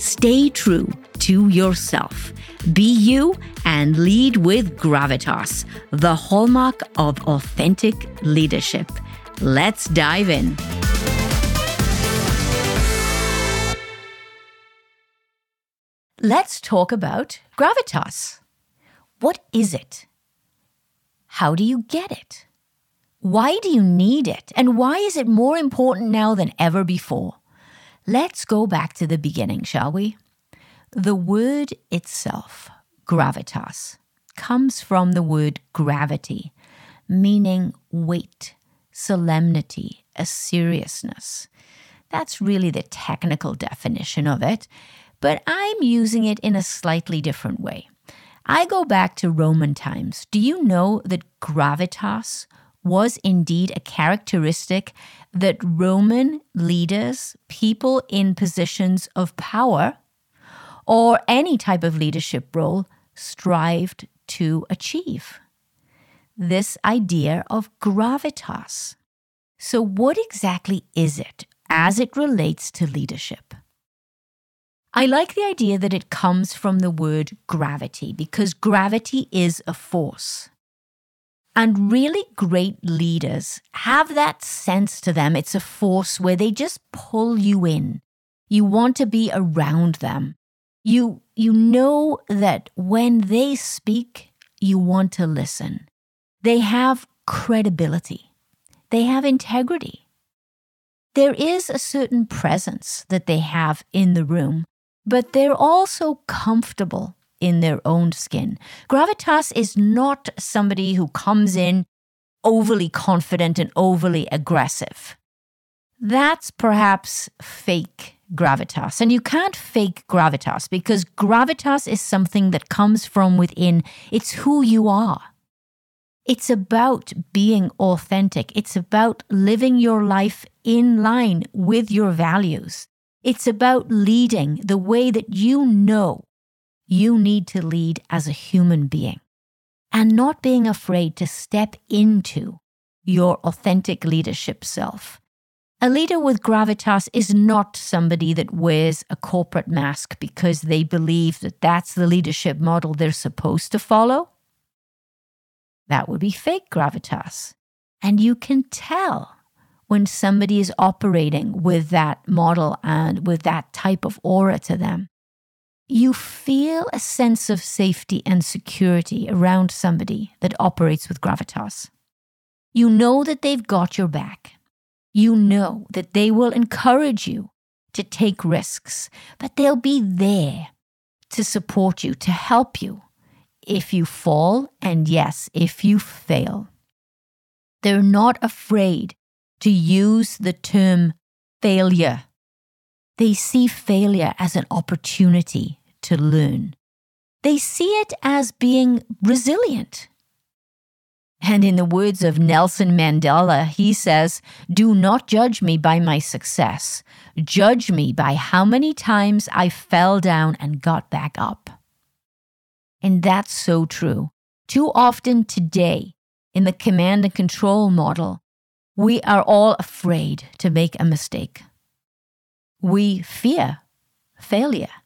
Stay true to yourself. Be you and lead with gravitas, the hallmark of authentic leadership. Let's dive in. Let's talk about gravitas. What is it? How do you get it? Why do you need it? And why is it more important now than ever before? Let's go back to the beginning, shall we? The word itself, gravitas, comes from the word gravity, meaning weight, solemnity, a seriousness. That's really the technical definition of it, but I'm using it in a slightly different way. I go back to Roman times. Do you know that gravitas was indeed a characteristic that Roman leaders, people in positions of power, or any type of leadership role strived to achieve. This idea of gravitas. So, what exactly is it as it relates to leadership? I like the idea that it comes from the word gravity because gravity is a force. And really great leaders have that sense to them. It's a force where they just pull you in. You want to be around them. You, you know that when they speak, you want to listen. They have credibility, they have integrity. There is a certain presence that they have in the room, but they're also comfortable in their own skin. Gravitas is not somebody who comes in overly confident and overly aggressive. That's perhaps fake gravitas. And you can't fake gravitas because gravitas is something that comes from within. It's who you are. It's about being authentic. It's about living your life in line with your values. It's about leading the way that you know you need to lead as a human being and not being afraid to step into your authentic leadership self. A leader with gravitas is not somebody that wears a corporate mask because they believe that that's the leadership model they're supposed to follow. That would be fake gravitas. And you can tell when somebody is operating with that model and with that type of aura to them. You feel a sense of safety and security around somebody that operates with gravitas. You know that they've got your back you know that they will encourage you to take risks, but they'll be there to support you, to help you if you fall, and yes, if you fail. They're not afraid to use the term failure. They see failure as an opportunity to learn. They see it as being resilient. And in the words of Nelson Mandela, he says, Do not judge me by my success. Judge me by how many times I fell down and got back up. And that's so true. Too often today, in the command and control model, we are all afraid to make a mistake. We fear failure.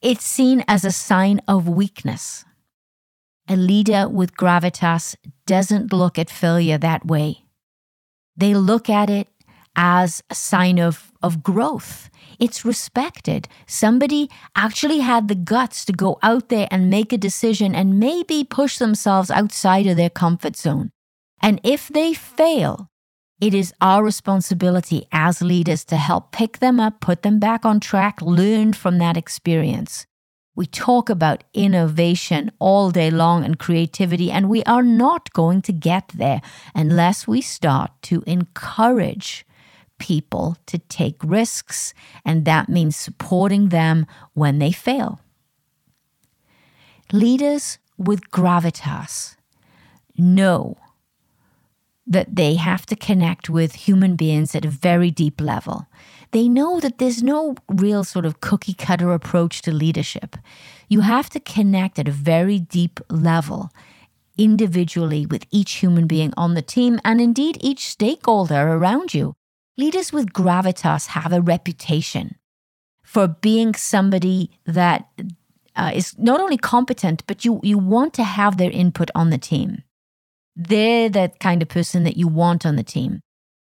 It's seen as a sign of weakness. A leader with gravitas doesn't look at failure that way. They look at it as a sign of, of growth. It's respected. Somebody actually had the guts to go out there and make a decision and maybe push themselves outside of their comfort zone. And if they fail, it is our responsibility as leaders to help pick them up, put them back on track, learn from that experience. We talk about innovation all day long and creativity, and we are not going to get there unless we start to encourage people to take risks, and that means supporting them when they fail. Leaders with gravitas know that they have to connect with human beings at a very deep level. They know that there's no real sort of cookie cutter approach to leadership. You have to connect at a very deep level individually with each human being on the team and indeed each stakeholder around you. Leaders with gravitas have a reputation for being somebody that uh, is not only competent, but you, you want to have their input on the team. They're that kind of person that you want on the team.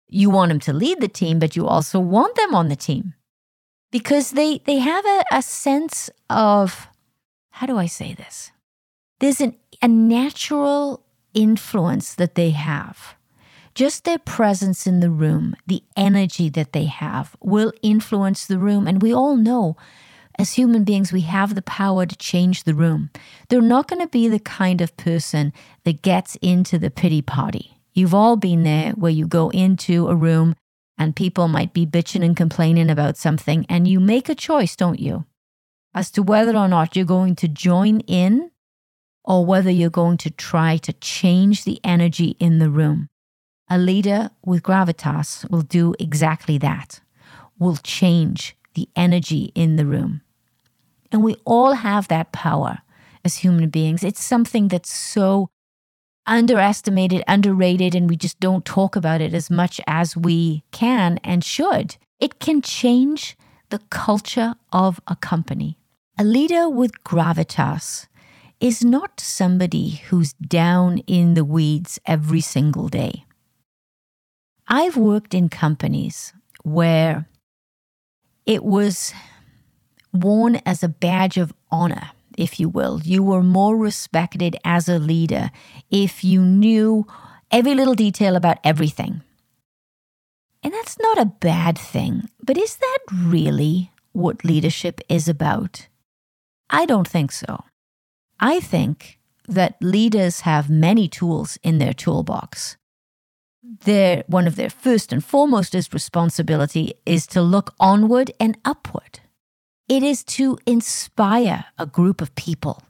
You want them to lead the team, but you also want them on the team because they, they have a, a sense of, how do I say this? There's an, a natural influence that they have. Just their presence in the room, the energy that they have, will influence the room. And we all know as human beings, we have the power to change the room. They're not going to be the kind of person that gets into the pity party. You've all been there where you go into a room and people might be bitching and complaining about something, and you make a choice, don't you, as to whether or not you're going to join in or whether you're going to try to change the energy in the room. A leader with gravitas will do exactly that, will change the energy in the room. And we all have that power as human beings. It's something that's so underestimated, underrated, and we just don't talk about it as much as we can and should. It can change the culture of a company. A leader with gravitas is not somebody who's down in the weeds every single day. I've worked in companies where it was worn as a badge of honor, if you will. You were more respected as a leader if you knew every little detail about everything. And that's not a bad thing, but is that really what leadership is about? I don't think so. I think that leaders have many tools in their toolbox their one of their first and foremost is responsibility is to look onward and upward. It is to inspire a group of people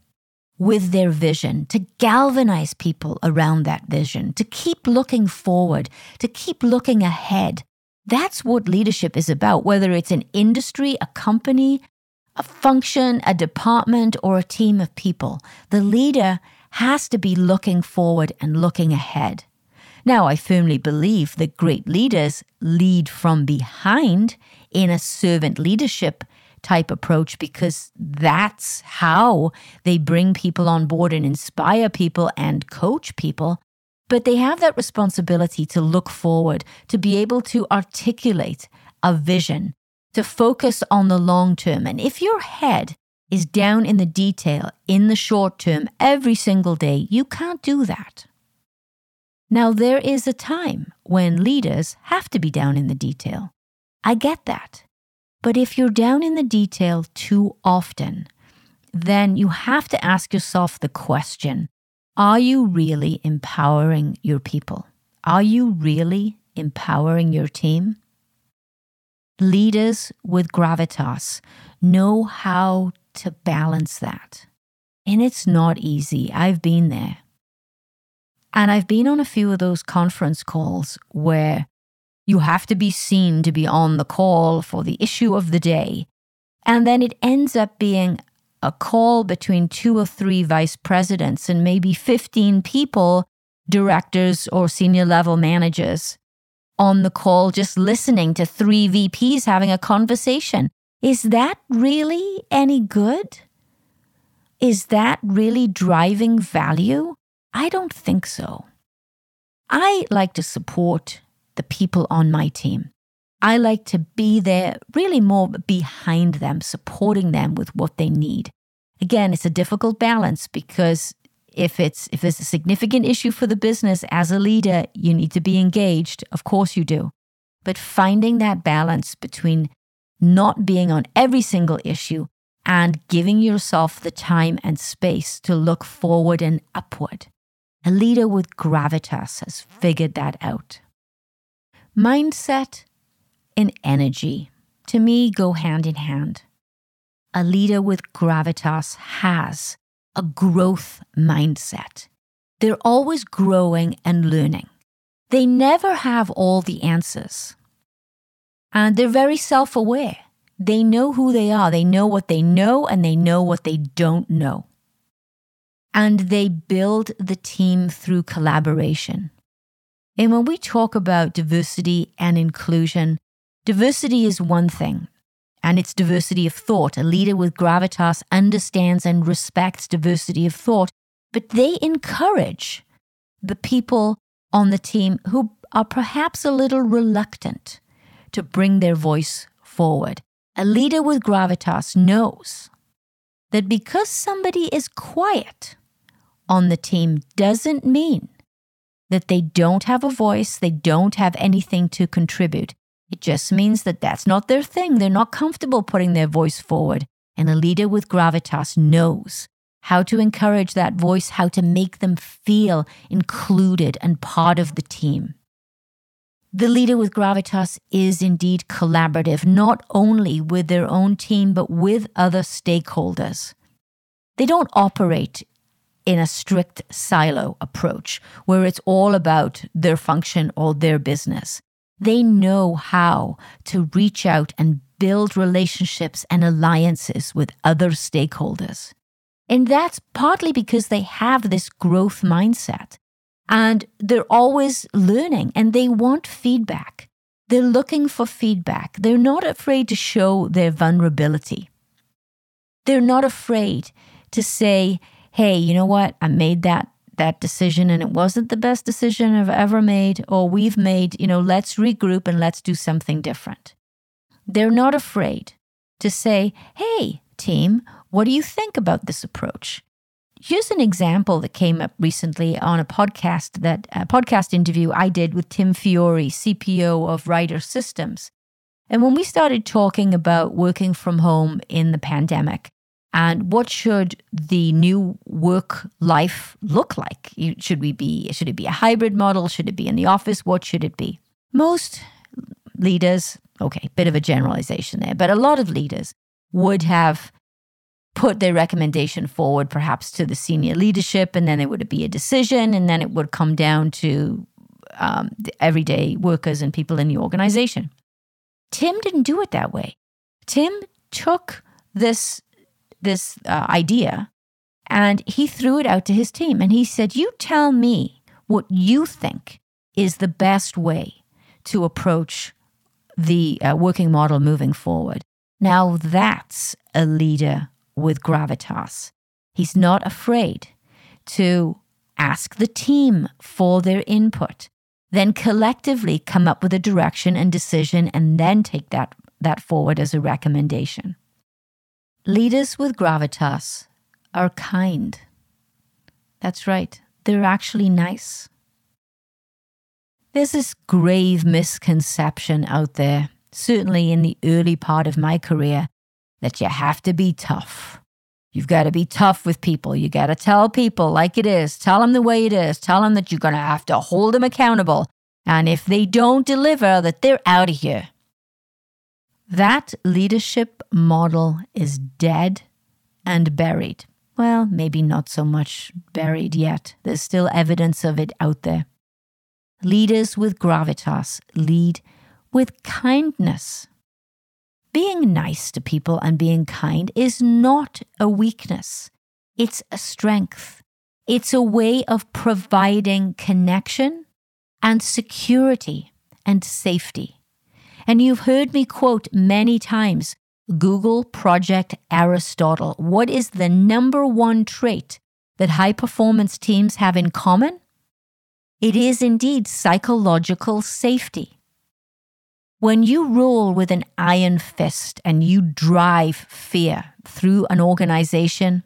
with their vision, to galvanize people around that vision, to keep looking forward, to keep looking ahead. That's what leadership is about, whether it's an industry, a company, a function, a department, or a team of people. The leader has to be looking forward and looking ahead. Now, I firmly believe that great leaders lead from behind in a servant leadership type approach because that's how they bring people on board and inspire people and coach people. But they have that responsibility to look forward, to be able to articulate a vision, to focus on the long term. And if your head is down in the detail in the short term every single day, you can't do that. Now, there is a time when leaders have to be down in the detail. I get that. But if you're down in the detail too often, then you have to ask yourself the question Are you really empowering your people? Are you really empowering your team? Leaders with gravitas know how to balance that. And it's not easy. I've been there. And I've been on a few of those conference calls where you have to be seen to be on the call for the issue of the day. And then it ends up being a call between two or three vice presidents and maybe 15 people, directors or senior level managers, on the call just listening to three VPs having a conversation. Is that really any good? Is that really driving value? I don't think so. I like to support the people on my team. I like to be there, really more behind them, supporting them with what they need. Again, it's a difficult balance because if it's if it's a significant issue for the business as a leader, you need to be engaged. Of course you do. But finding that balance between not being on every single issue and giving yourself the time and space to look forward and upward. A leader with gravitas has figured that out. Mindset and energy, to me, go hand in hand. A leader with gravitas has a growth mindset. They're always growing and learning. They never have all the answers. And they're very self aware. They know who they are, they know what they know, and they know what they don't know. And they build the team through collaboration. And when we talk about diversity and inclusion, diversity is one thing, and it's diversity of thought. A leader with gravitas understands and respects diversity of thought, but they encourage the people on the team who are perhaps a little reluctant to bring their voice forward. A leader with gravitas knows that because somebody is quiet on the team doesn't mean that they don't have a voice, they don't have anything to contribute. It just means that that's not their thing. They're not comfortable putting their voice forward. And a leader with gravitas knows how to encourage that voice, how to make them feel included and part of the team. The leader with gravitas is indeed collaborative, not only with their own team, but with other stakeholders. They don't operate in a strict silo approach where it's all about their function or their business. They know how to reach out and build relationships and alliances with other stakeholders. And that's partly because they have this growth mindset and they're always learning and they want feedback. They're looking for feedback. They're not afraid to show their vulnerability. They're not afraid to say, hey, you know what? I made that that decision and it wasn't the best decision I've ever made, or we've made, you know, let's regroup and let's do something different. They're not afraid to say, hey, team, what do you think about this approach? Here's an example that came up recently on a podcast that a podcast interview I did with Tim Fiore, CPO of Ryder Systems. And when we started talking about working from home in the pandemic, and what should the new work life look like? Should we be should it be a hybrid model? Should it be in the office? What should it be? Most leaders okay bit of a generalization there but a lot of leaders would have put their recommendation forward perhaps to the senior leadership and then it would be a decision and then it would come down to um, the everyday workers and people in the organization. Tim didn't do it that way. Tim took this this uh, idea and he threw it out to his team and he said, You tell me what you think is the best way to approach the uh, working model moving forward. Now that's a leader with gravitas. He's not afraid to ask the team for their input, then collectively come up with a direction and decision, and then take that, that forward as a recommendation. Leaders with gravitas are kind. That's right, they're actually nice. There's this grave misconception out there, certainly in the early part of my career, that you have to be tough. You've got to be tough with people. You got to tell people like it is. Tell them the way it is. Tell them that you're going to have to hold them accountable. And if they don't deliver, that they're out of here. That leadership model is dead and buried. Well, maybe not so much buried yet. There's still evidence of it out there. Leaders with gravitas lead with kindness. Being nice to people and being kind is not a weakness, it's a strength. It's a way of providing connection and security and safety. And you've heard me quote many times Google Project Aristotle. What is the number one trait that high performance teams have in common? It is indeed psychological safety. When you rule with an iron fist and you drive fear through an organization,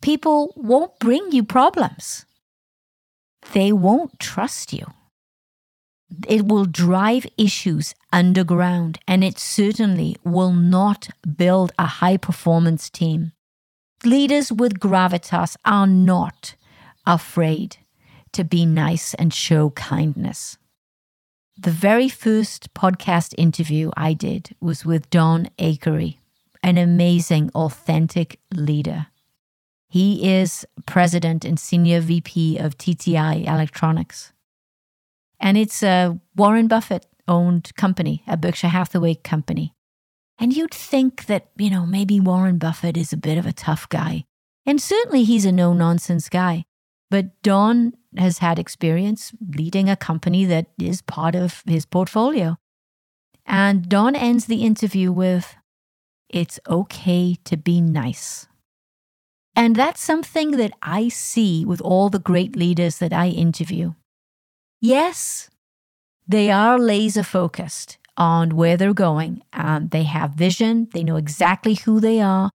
people won't bring you problems. They won't trust you it will drive issues underground and it certainly will not build a high performance team. Leaders with gravitas are not afraid to be nice and show kindness. the very first podcast interview I did was with Don Akery, an amazing, authentic leader. He is president and senior VP of TTI Electronics. And it's a Warren Buffett owned company, a Berkshire Hathaway company. And you'd think that, you know, maybe Warren Buffett is a bit of a tough guy. And certainly he's a no nonsense guy. But Don has had experience leading a company that is part of his portfolio. And Don ends the interview with, It's okay to be nice. And that's something that I see with all the great leaders that I interview. Yes, they are laser focused on where they're going. and they have vision, they know exactly who they are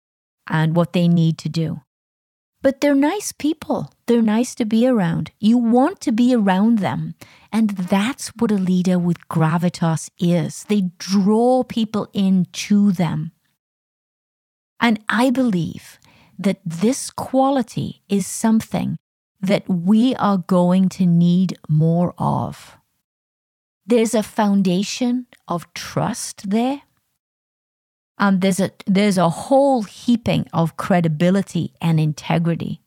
and what they need to do. But they're nice people. They're nice to be around. You want to be around them. And that's what a leader with gravitas is. They draw people into them. And I believe that this quality is something that we are going to need more of. There's a foundation of trust there. And there's a, there's a whole heaping of credibility and integrity.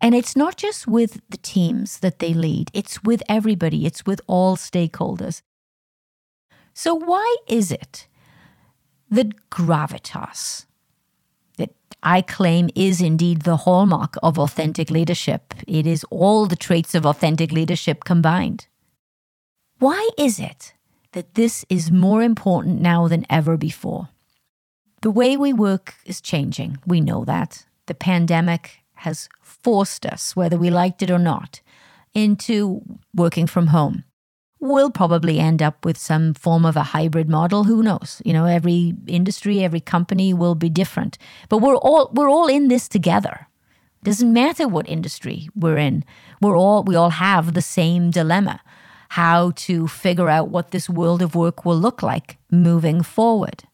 And it's not just with the teams that they lead, it's with everybody, it's with all stakeholders. So, why is it that gravitas, that I claim is indeed the hallmark of authentic leadership, it is all the traits of authentic leadership combined? Why is it that this is more important now than ever before? The way we work is changing. We know that. The pandemic has forced us, whether we liked it or not, into working from home. We'll probably end up with some form of a hybrid model. Who knows? You know, every industry, every company will be different. But we're all we're all in this together. Doesn't matter what industry we're in. We're all we all have the same dilemma how to figure out what this world of work will look like moving forward.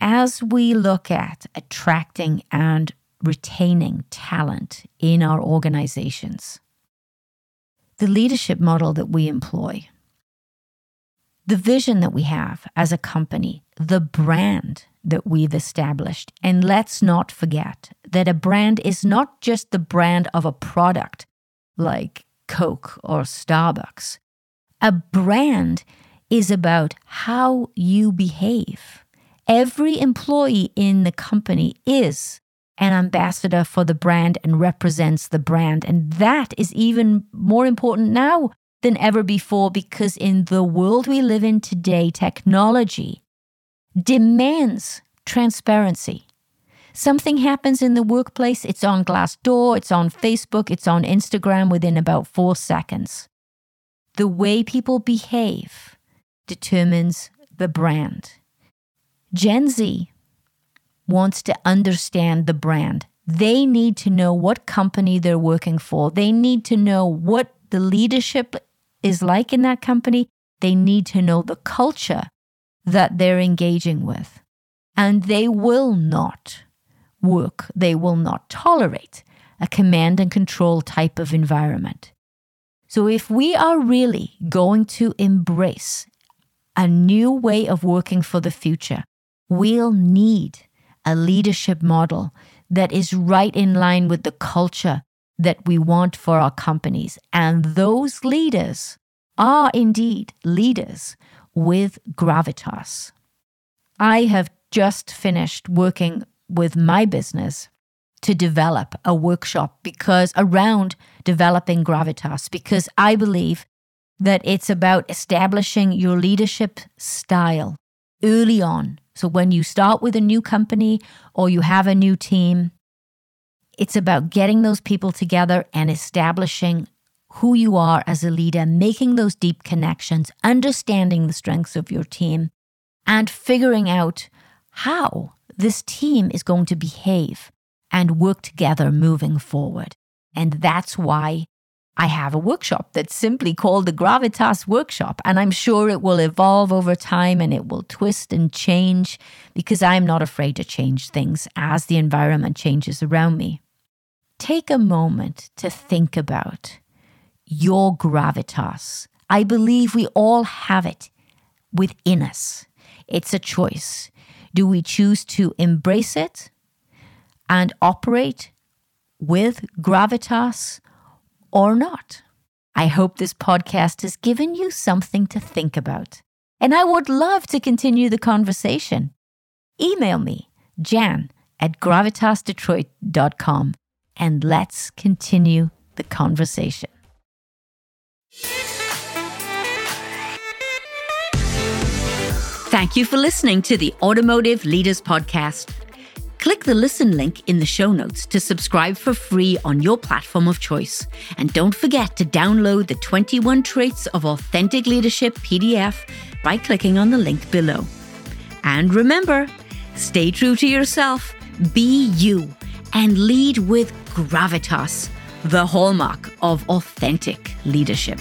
As we look at attracting and retaining talent in our organizations, the leadership model that we employ, the vision that we have as a company, the brand that we've established. And let's not forget that a brand is not just the brand of a product like Coke or Starbucks. A brand is about how you behave. Every employee in the company is an ambassador for the brand and represents the brand. And that is even more important now than ever before because in the world we live in today, technology demands transparency. Something happens in the workplace, it's on Glassdoor, it's on Facebook, it's on Instagram within about four seconds. The way people behave determines the brand. Gen Z wants to understand the brand. They need to know what company they're working for. They need to know what the leadership is like in that company. They need to know the culture that they're engaging with. And they will not work, they will not tolerate a command and control type of environment. So, if we are really going to embrace a new way of working for the future, we'll need a leadership model that is right in line with the culture that we want for our companies. And those leaders are indeed leaders with gravitas. I have just finished working with my business to develop a workshop because around developing gravitas, because I believe that it's about establishing your leadership style early on. So when you start with a new company or you have a new team, it's about getting those people together and establishing who you are as a leader, making those deep connections, understanding the strengths of your team, and figuring out how this team is going to behave and work together moving forward. And that's why I have a workshop that's simply called the Gravitas Workshop. And I'm sure it will evolve over time and it will twist and change because I'm not afraid to change things as the environment changes around me. Take a moment to think about your gravitas. I believe we all have it within us. It's a choice. Do we choose to embrace it and operate with gravitas or not? I hope this podcast has given you something to think about. And I would love to continue the conversation. Email me, jan at gravitasdetroit.com, and let's continue the conversation. Thank you for listening to the Automotive Leaders Podcast. Click the listen link in the show notes to subscribe for free on your platform of choice. And don't forget to download the 21 Traits of Authentic Leadership PDF by clicking on the link below. And remember, stay true to yourself, be you, and lead with gravitas, the hallmark of authentic leadership.